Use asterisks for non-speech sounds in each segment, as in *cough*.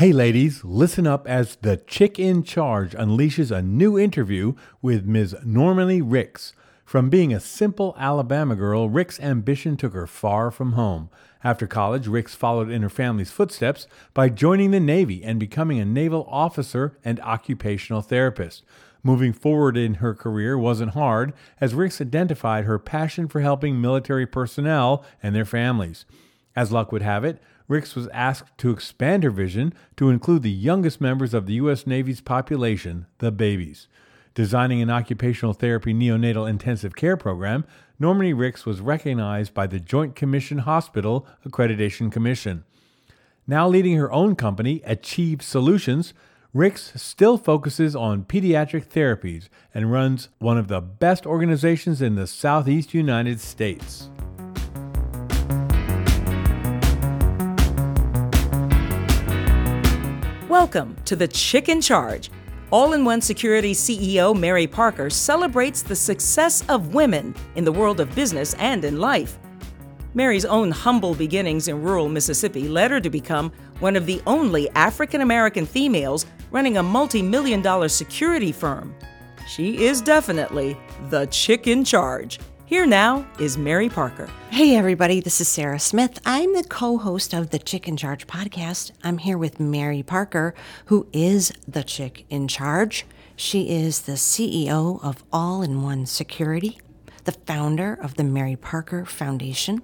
Hey, ladies, listen up as the chick in charge unleashes a new interview with Ms. Normanie Ricks. From being a simple Alabama girl, Ricks' ambition took her far from home. After college, Ricks followed in her family's footsteps by joining the Navy and becoming a naval officer and occupational therapist. Moving forward in her career wasn't hard, as Ricks identified her passion for helping military personnel and their families. As luck would have it, Ricks was asked to expand her vision to include the youngest members of the U.S. Navy's population, the babies. Designing an occupational therapy neonatal intensive care program, Normanie Ricks was recognized by the Joint Commission Hospital Accreditation Commission. Now leading her own company, Achieve Solutions, Ricks still focuses on pediatric therapies and runs one of the best organizations in the Southeast United States. Welcome to the Chick in Charge. All in One Security CEO Mary Parker celebrates the success of women in the world of business and in life. Mary's own humble beginnings in rural Mississippi led her to become one of the only African American females running a multi million dollar security firm. She is definitely the chick in charge. Here now is Mary Parker. Hey, everybody, this is Sarah Smith. I'm the co host of the Chick in Charge podcast. I'm here with Mary Parker, who is the chick in charge. She is the CEO of All in One Security, the founder of the Mary Parker Foundation.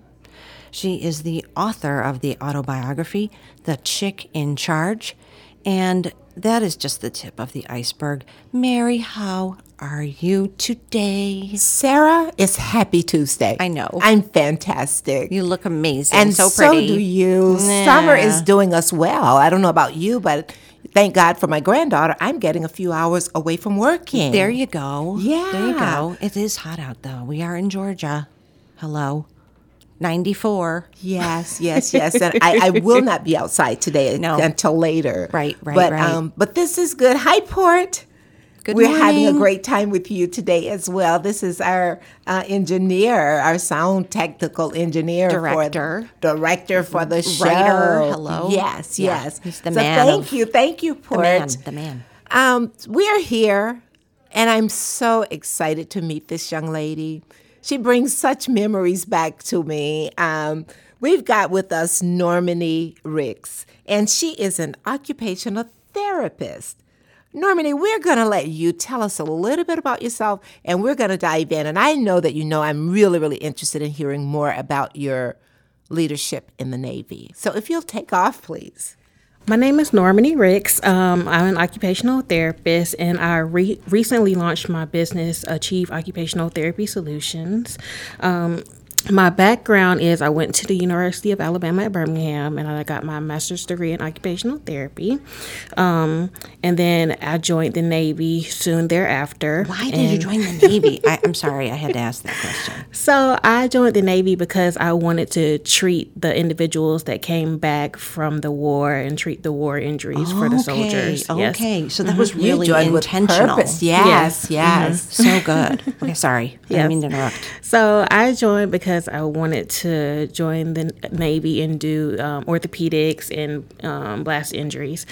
She is the author of the autobiography, The Chick in Charge, and that is just the tip of the iceberg. Mary, how are you today? Sarah, it's Happy Tuesday. I know. I'm fantastic. You look amazing. and so so, pretty. do you. Summer is doing us well. I don't know about you, but thank God for my granddaughter. I'm getting a few hours away from working. There you go. Yeah. There you go. It is hot out though. We are in Georgia. Hello. 94. Yes, *laughs* yes, yes. And I, I will not be outside today No. until later. Right, right, but, right. Um, but this is good. Hi, Port. Good We're having a great time with you today as well. This is our uh, engineer, our sound technical engineer, Director. for, director for the show. Writer, hello. Yes, Yeah, yes. he's the so man Thank you, thank you, Port. The man. The man. Um, we are here, and I'm so excited to meet this young lady. She brings such memories back to me. Um, we've got with us Normanie Ricks, and she is an occupational therapist. Normanie, we're going to let you tell us a little bit about yourself, and we're going to dive in. And I know that you know I'm really, really interested in hearing more about your leadership in the Navy. So if you'll take off, please. My name is Normanie Ricks. Um, I'm an occupational therapist, and I re- recently launched my business, Achieve Occupational Therapy Solutions. Um, my background is I went to the University of Alabama at Birmingham, and I got my master's degree in occupational therapy. Um, and then I joined the Navy soon thereafter. Why did you join the Navy? *laughs* I, I'm sorry, I had to ask that question. So I joined the Navy because I wanted to treat the individuals that came back from the war and treat the war injuries for the soldiers. Okay, Yes. okay. So that was You really joined with intentional. purpose. Yes, yes. So good. Okay, sorry. I didn't mean to interrupt. So I joined because I wanted to join the Navy and do um, orthopedics and um, blast injuries.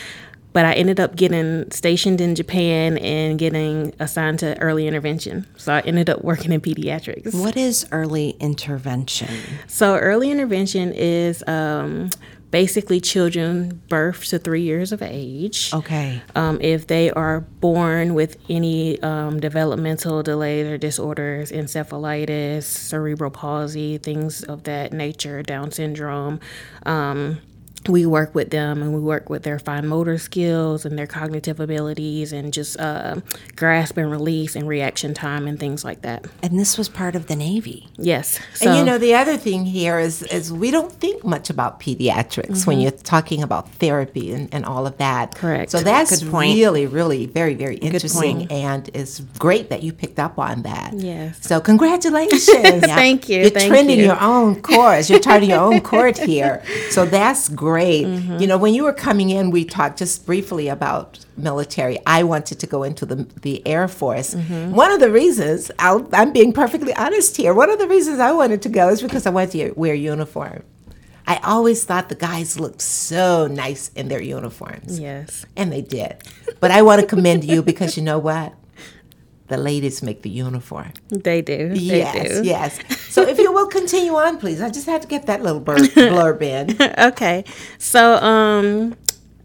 But I ended up getting stationed in Japan and getting assigned to early intervention. So I ended up working in pediatrics. What is early intervention? So early intervention is um, basically children birth to three years of age. Okay. Um, if they are born with any um, developmental delays or disorders, encephalitis, cerebral palsy, things of that nature, Down syndrome, um, we work with them and we work with their fine motor skills and their cognitive abilities and just uh, grasp and release and reaction time and things like that. And this was part of the Navy. Yes. So, and you know, the other thing here is is we don't think much about pediatrics when you're talking about therapy and, and all of that. Correct. So that's Good point. really, really very, very interesting, point. and it's great that you picked up on that. Yes. So congratulations. *laughs* Thank you, You're thank trending you. your own course. You're charting your own court here. So that's great. *laughs* Mm-hmm. You know, when you were coming in, we talked just briefly about military. I wanted to go into the the Air Force. Mm-hmm. One of the reasons I'll, I'm being perfectly honest here. One of the reasons I wanted to go is because I wanted to wear uniform. I always thought the guys looked so nice in their uniforms. Yes. And they did. But I want to commend you because you know what? The ladies make the uniform. They do. They yes, do. yes. So if you will continue on, please. I just had to get that little *laughs* blurb in. okay. So um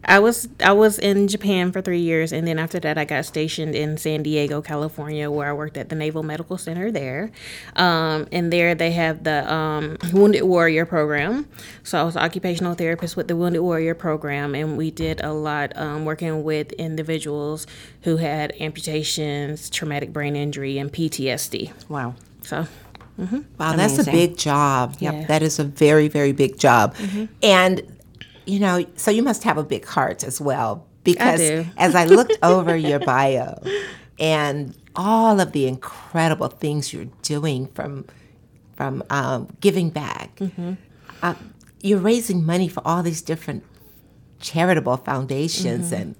I was I was in Japan for three years, and then after that, I got stationed in San Diego, California, where I worked at the Naval Medical Center there. Um, and there, they have the um, Wounded Warrior program. So I was an occupational therapist with the Wounded Warrior program, and we did a lot um, working with individuals who had amputations, traumatic brain injury, and PTSD. Wow. So Wow, that's a big job. Yep. That is a very, very big job. And, you know, so you must have a big heart as well. Because do. *laughs* as I looked over your bio and all of the incredible things you're doing from from um, giving back, uh, you're raising money for all these different charitable foundations and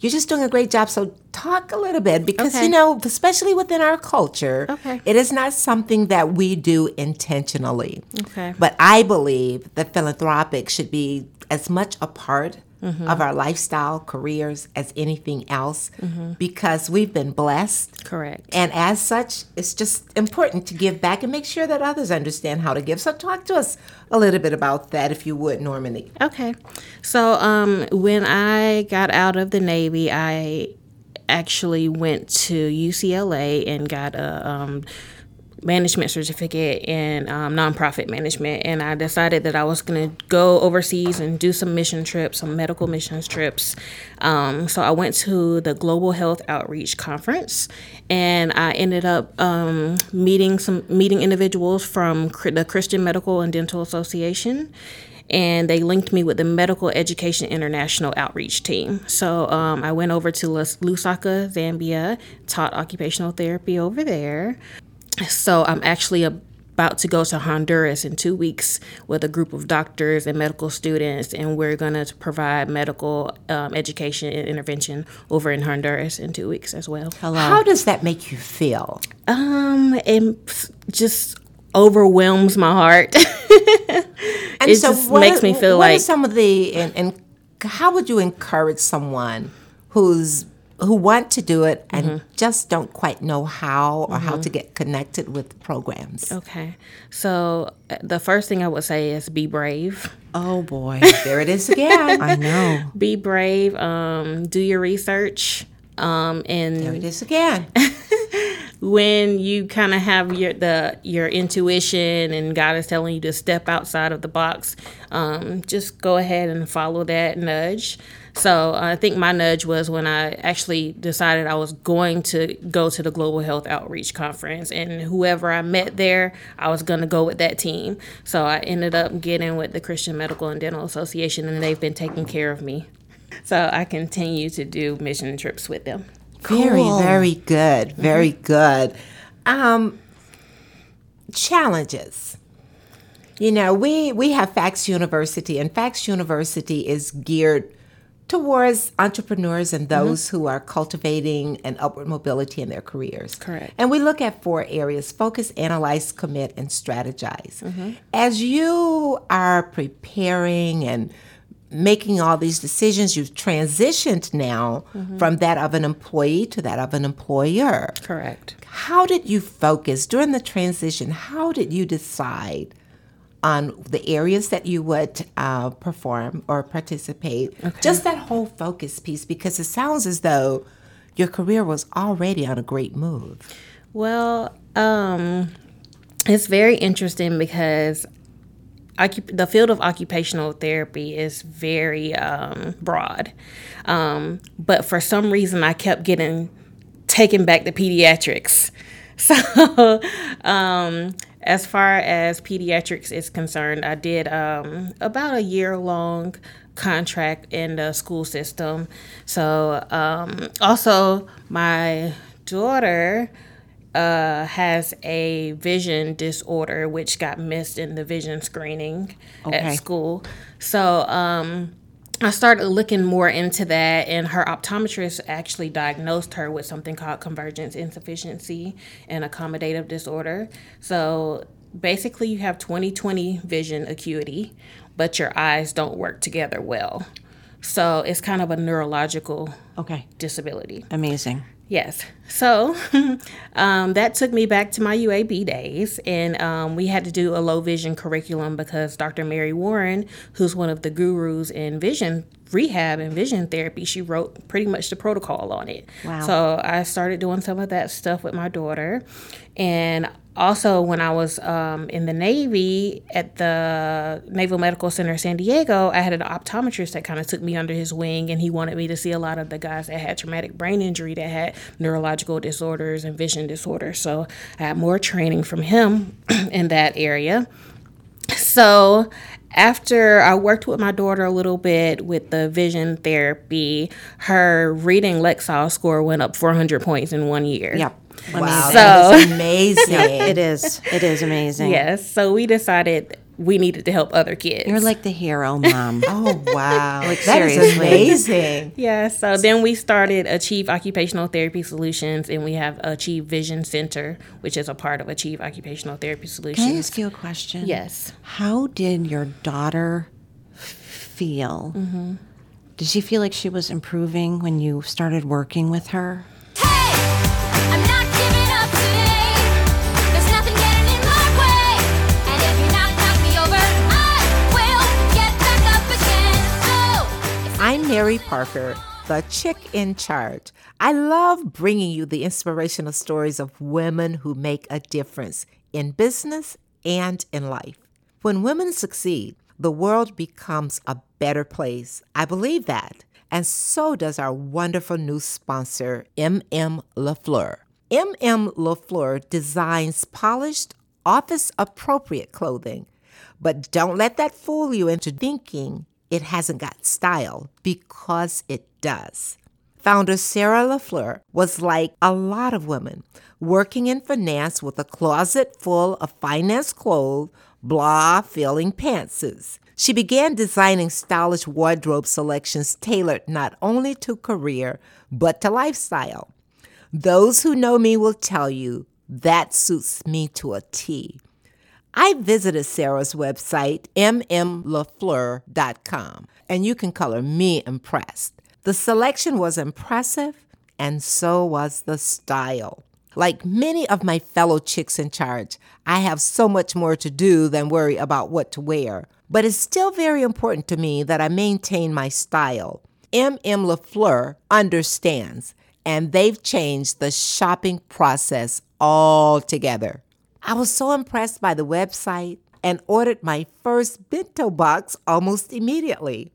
you're just doing a great job. So talk a little bit because Okay. you know, especially within our culture, Okay. it is not something that we do intentionally. Okay. But I believe that philanthropic should be as much a part Mm-hmm. of our lifestyle, careers as anything else because we've been blessed. correct. And as such, it's just important to give back and make sure that others understand how to give. So talk to us a little bit about that if you would, Normanie. Okay. So um, when I got out of the Navy, I actually went to UCLA and got a um, management certificate in um, nonprofit management. And I decided that I was going to go overseas and do some mission trips, some medical missions trips. Um, so I went to the Global Health Outreach Conference, and I ended up um, meeting some meeting individuals from the Christian Medical and Dental Association and they linked me with the Medical Education International outreach team. So um, I went over to Lusaka, Zambia, taught occupational therapy over there. So I'm actually about to go to Honduras in two weeks with a group of doctors and medical students, and we're going to provide medical um, education and intervention over in Honduras in two weeks as well. Hello. How does that make you feel? Um, it just overwhelms my heart. *laughs* And It just what makes are- me feel what are some of the and, and how would you encourage someone who's who want to do it and Mm-hmm. just don't quite know how or how to get connected with programs? Okay. So uh, the first thing I would say is be brave. Oh boy. *laughs* There it is again. I know. *laughs* Be brave. Um, do your research. Um, and there it is again. *laughs* when you kind of have your the your intuition and God is telling you to step outside of the box, um, just go ahead and follow that nudge. So I think my nudge was when I actually decided I was going to go to the Global Health Outreach Conference, and whoever I met there, I was going to go with that team. So I ended up getting with the Christian Medical and Dental Association, and they've been taking care of me. So I continue to do mission trips with them. Very, Cool. very good. Very mm-hmm. good. Um, challenges. You know, we we have FACS University, and FACS University is geared towards entrepreneurs and mm-hmm. those who are cultivating an upward mobility in their careers. Correct. And we look at four areas focus, analyze, commit, and strategize. Mm-hmm. As you are preparing and making all these decisions, you've transitioned now from that of an employee to that of an employer. Correct. How did you focus during the transition? How did you decide on the areas that you would uh, perform or participate? Just that whole focus piece, because it sounds as though your career was already on a great move. Well, um, it's very interesting because the field of occupational therapy is very um, broad. Um, but for some reason, I kept getting taken back to pediatrics. *laughs* So, um, as far as pediatrics is concerned, I did um, about a year long contract in the school system. So, um, also, my daughter uh, has a vision disorder, which got missed in the vision screening Okay. at school. So, um, I started looking more into that, and her optometrist actually diagnosed her with something called convergence insufficiency and accommodative disorder. So basically, you have 20 20 vision acuity, but your eyes don't work together well. So it's kind of a neurological Okay. disability. Amazing. Yes. So *laughs* um, that took me back to my UAB days, and um, we had to do a low vision curriculum because Dr. Mary Warren, who's one of the gurus in vision rehab and vision therapy, she wrote pretty much the protocol on it. Wow. So I started doing some of that stuff with my daughter, and also when I was um, in the Navy at the Naval Medical Center San Diego, I had an optometrist that kind of took me under his wing, and he wanted me to see a lot of the guys that had traumatic brain injury, that had neurological disorders and vision disorders. So I had more training from him *clears throat* in that area. So after I worked with my daughter a little bit with the vision therapy, her reading Lexile score went up 400 points in one year. Yep. Wow, So- that is *laughs* amazing. It is. It is amazing. Yes. So we decided we needed to help other kids. You're like the hero mom. *laughs* Oh wow, Like, that is seriously. amazing. *laughs* Yeah, so then we started Achieve Occupational Therapy Solutions, and we have Achieve Vision Center, which is a part of Achieve Occupational Therapy Solutions. Can I Solutions. ask you a question? Yes. How did your daughter feel? Mm-hmm. Did she feel like she was improving when you started working with her? Mary Parker, the chick in charge. I love bringing you the inspirational stories of women who make a difference in business and in life. When women succeed, the world becomes a better place. I believe that. And so does our wonderful new sponsor, MM LaFleur. MM LaFleur designs polished, office appropriate clothing. But don't let that fool you into thinking it hasn't got style because it does. Founder Sarah LaFleur was like a lot of women, working in finance with a closet full of finance clothes, blah filling pantsuits. She began designing stylish wardrobe selections tailored not only to career, but to lifestyle. Those who know me will tell you that suits me to a T. I visited Sarah's website, mmlafleur.com, and you can color me impressed. The selection was impressive, and so was the style. Like many of my fellow chicks in charge, I have so much more to do than worry about what to wear. But it's still very important to me that I maintain my style. MM LaFleur understands, and they've changed the shopping process altogether. I was so impressed by the website and ordered my first bento box almost immediately.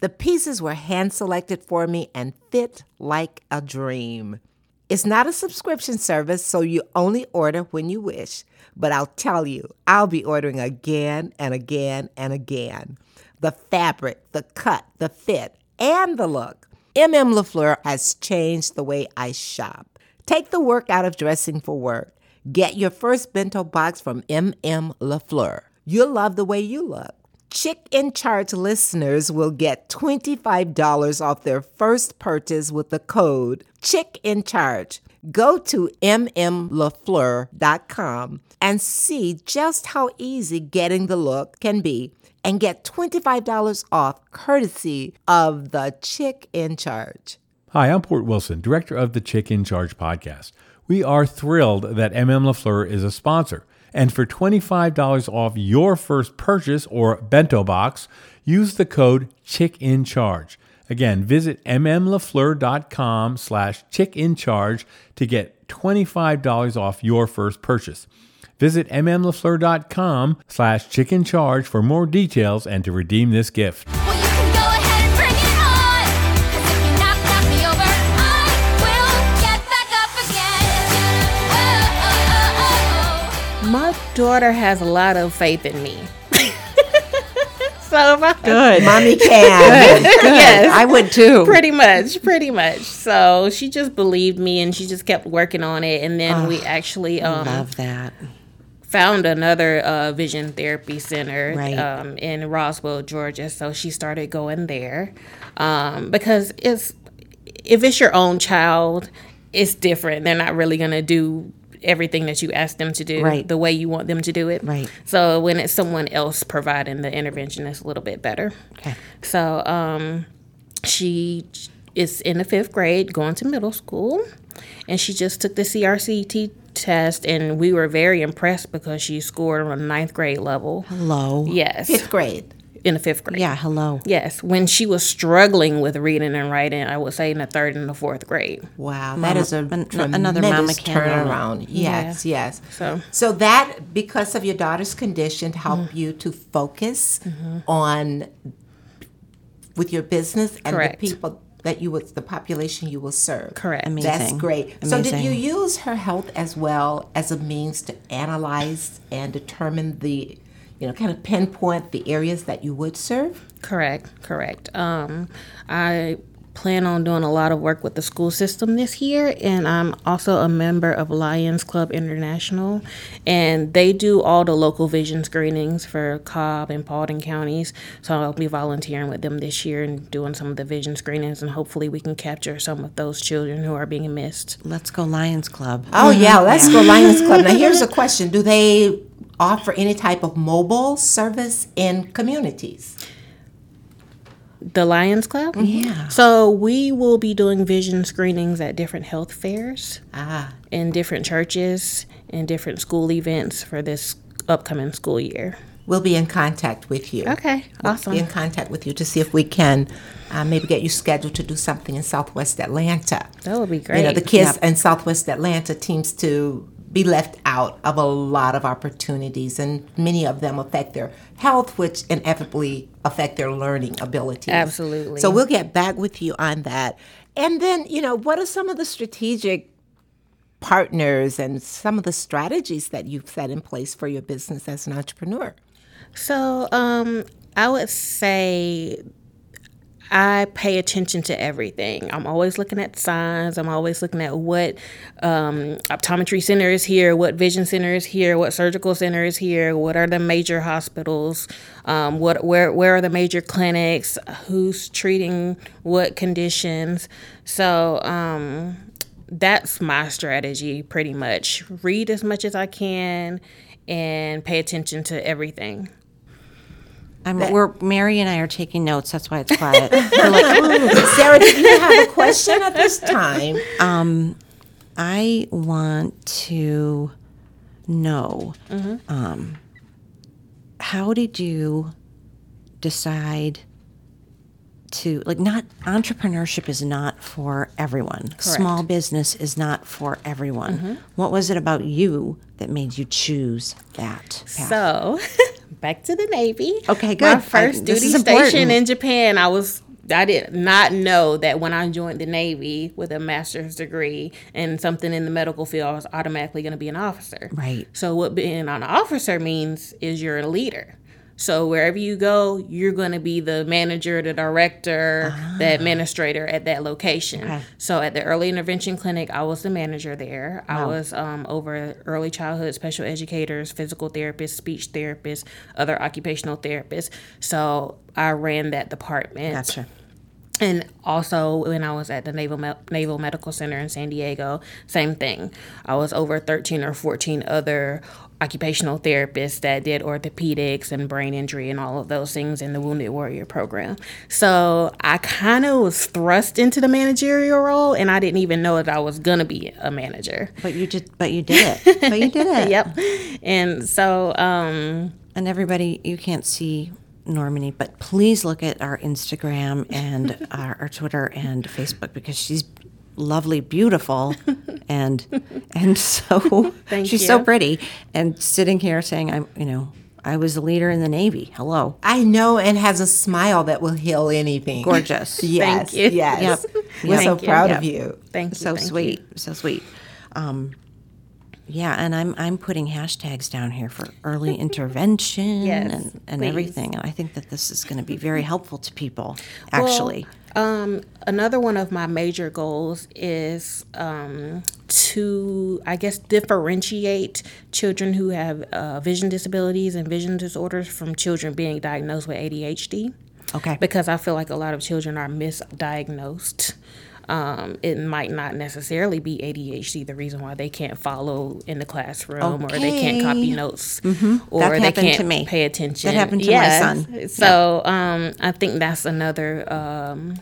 The pieces were hand selected for me and fit like a dream. It's not a subscription service, so you only order when you wish. But I'll tell you, I'll be ordering again and again and again. The fabric, the cut, the fit, and the look. MM LaFleur has changed the way I shop. Take the work out of dressing for work. Get your first bento box from MM LaFleur. You'll love the way you look. Chick in Charge listeners will get $25 off their first purchase with the code Chick in Charge. Go to mmlafleur.com and see just how easy getting the look can be and get $25 off courtesy of the Chick in Charge. Hi, I'm Port Wilson, director of the Chick in Charge podcast. We are thrilled that MM LaFleur is a sponsor. And for $25 off your first purchase or bento box, use the code CHICKINCHARGE. Again, visit mmlafleur.com slash chickincharge to get $25 off your first purchase. Visit mmlafleur.com slash chickincharge for more details and to redeem this gift. Daughter has a lot of faith in me. *laughs* so if I, Good. Mommy can. *laughs* yes, I would too. pretty much, pretty much. So she just believed me, and she just kept working on it. And then we actually um, Love that. found another uh, vision therapy center Right. um, in Roswell, Georgia. So she started going there um, because it's if it's your own child, it's different. They're not really gonna do everything that you ask them to do Right. the way you want them to do it. Right. So when it's someone else providing the intervention, it's a little bit better. Okay. So um, she is in the fifth grade, going to middle school, and she just took the CRCT test, and we were very impressed because she scored on a ninth grade level. Hello. Yes, Fifth grade. In the fifth grade. Yeah, hello. Yes, when she was struggling with reading and writing, I would say in the third and the fourth grade. Wow, that Mama- is a an- another Mama turnaround. Yes, yes. So- so that because of your daughter's condition, help Mm-hmm. you to focus on with your business and Correct. the people that you would, the population you will serve. Correct. Amazing. That's Amazing. great. So, did you use her health as well as a means to analyze and determine the, you know, kind of pinpoint the areas that you would serve? Correct, correct. Um, I plan on doing a lot of work with the school system this year, and I'm also a member of Lions Club International, and they do all the local vision screenings for Cobb and Paulding counties. So I'll be volunteering with them this year and doing some of the vision screenings, and hopefully we can capture some of those children who are being missed. Let's go Lions Club. Oh yeah, mm-hmm. let's go Lions Club. Now here's a *laughs* question: Do they offer any type of mobile service in communities? The Lions Club? Yeah. So we will be doing vision screenings at different health fairs. Ah, in different churches and different school events for this upcoming school year. we'll be in contact with you. Okay, We'll awesome. Be in contact with you to see if we can uh, maybe get you scheduled to do something in Southwest Atlanta. That would be great. You know, the kids in Southwest Atlanta teams to be left out of a lot of opportunities, and many of them affect their health, which inevitably affect their learning abilities. Absolutely. So we'll get back with you on that. And then, you know, what are some of the strategic partners and some of the strategies that you've set in place for your business as an entrepreneur? So, um, I would say I pay attention to everything. I'm always looking at signs. I'm always looking at what um, optometry center is here, what vision center is here, what surgical center is here, what are the major hospitals, um, what where where are the major clinics, who's treating what conditions. So um, that's my strategy pretty much. Read as much as I can and pay attention to everything. I'm, we're Mary and I are taking notes. That's why it's quiet. *laughs* We're like, Sarah, do you have a question at this time? *laughs* um, I want to know um, how did you decide to like not entrepreneurship is not for everyone. Small business is not for everyone. What was it about you that made you choose that path? So, *laughs* back to the Navy. Okay, good. My first I- duty is important. station in Japan, I was. I did not know that when I joined the Navy with a master's degree and something in the medical field, I was automatically going to be an officer. Right. So, what being an officer means is you're a leader. So, wherever you go, you're going to be the manager, the director, the administrator at that location. Okay. So, at the early intervention clinic, I was the manager there. I was um, over early childhood special educators, physical therapists, speech therapists, other occupational therapists. So, I ran that department. Gotcha. And also, when I was at the Naval Me- Naval Medical Center in San Diego, same thing. I was over 13 or 14 other occupational therapists that did orthopedics and brain injury and all of those things in the Wounded Warrior program. So I kind of was thrust into the managerial role, and I didn't even know that I was gonna be a manager. But you did. But you did it. but you did *laughs* it. Yep. And so, um, And everybody, you can't see Normanie, but please look at our Instagram and *laughs* our, our Twitter and Facebook because she's lovely, beautiful, *laughs* and and so *laughs* she's so pretty. And sitting here saying, "I'm," you know, I was a leader in the Navy. Hello, I know, and has a smile that will heal anything. gorgeous. Yes, you. yes. Yep. We're so you. proud Yep. of you. thank you. so thank you. sweet, so sweet. Um, yeah, and I'm I'm putting hashtags down here for early intervention *laughs* Yes, and, and please. everything, and I think that this is going to be very helpful to people. Actually, Um, another one of my major goals is um, to, I guess, differentiate children who have uh, vision disabilities and vision disorders from children being diagnosed with ADHD. Okay. Because I feel like a lot of children are misdiagnosed. Um, it might not necessarily be ADHD the reason why they can't follow in the classroom or they can't copy Okay. notes That or they can't to me. pay attention. That happened to my son. So um, I think that's another, um,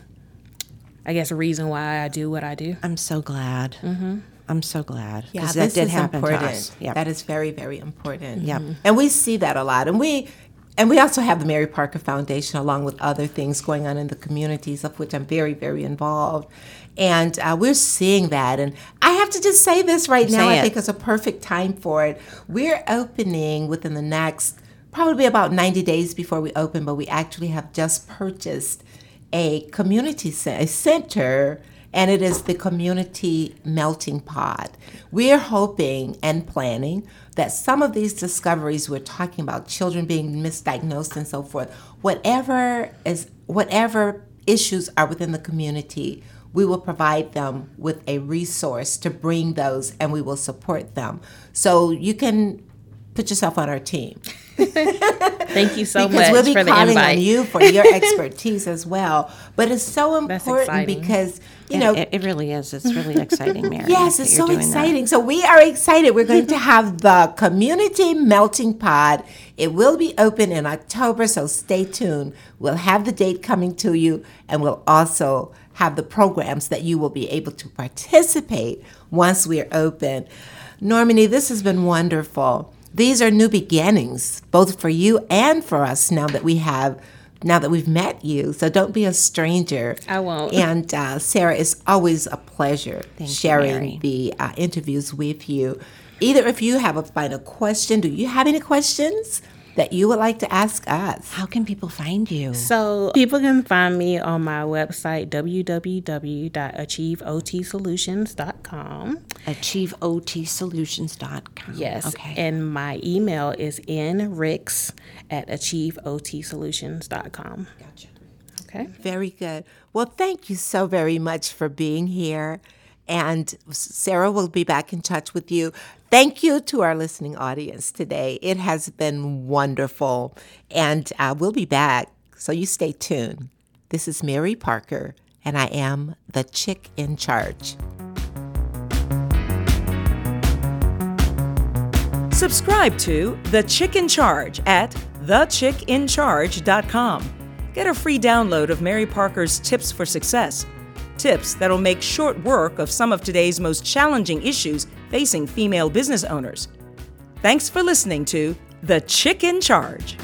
I guess, reason why I do what I do. I'm so glad. Mm-hmm. I'm so glad Yeah, because this that did is happen important. to us. Yeah. That is very, very important. Yep. And we see that a lot. And we and we also have the Mary Parker Foundation along with other things going on in the communities of which I'm very, very involved. And uh, we're seeing that. And I have to just say this right now. Say I think it's a perfect time for it. We're opening within the next probably about 90 days before we open, but we actually have just purchased a community ce- a center and it is the community melting pot. We're hoping and planning that some of these discoveries we're talking about, children being misdiagnosed and so forth, whatever is whatever issues are within the community, we will provide them with a resource to bring those and we will support them. So you can put yourself on our team *laughs* Thank you so because much we'll be for calling on you for your expertise as well. But it's so important because you It- know it, it really is. It's really exciting, *laughs* Mary. Yes, it's so doing that. exciting. So we are excited. We're going to have the community melting pot. It will be open in October, so stay tuned. We'll have the date coming to you, and we'll also have the programs that you will be able to participate once we're open. Normanie, this has been wonderful. These are new beginnings, both for you and for us now that we have now that we've met you. So don't be a stranger. I won't. *laughs* And uh, Sarah, it's always a pleasure you, sharing Mary. the uh, interviews with you. Either if you have a final question, do you have any questions that you would like to ask us? How can people find you? So people can find me on my website www.achieveotsolutions.com. AchieveOTSolutions.com. Yes. Okay. And my email is nricks at achieveotsolutions.com. Gotcha. Okay. Very good. Well, thank you so very much for being here. And Sarah will be back in touch with you. Thank you to our listening audience today. It has been wonderful. And uh, we'll be back. So you stay tuned. This is Mary Parker, and I am the chick in charge. Subscribe to The Chick in Charge at thechickincharge.com. Get a free download of Mary Parker's Tips for Success. Tips that'll make short work of some of today's most challenging issues facing female business owners. Thanks for listening to The Chick in Charge.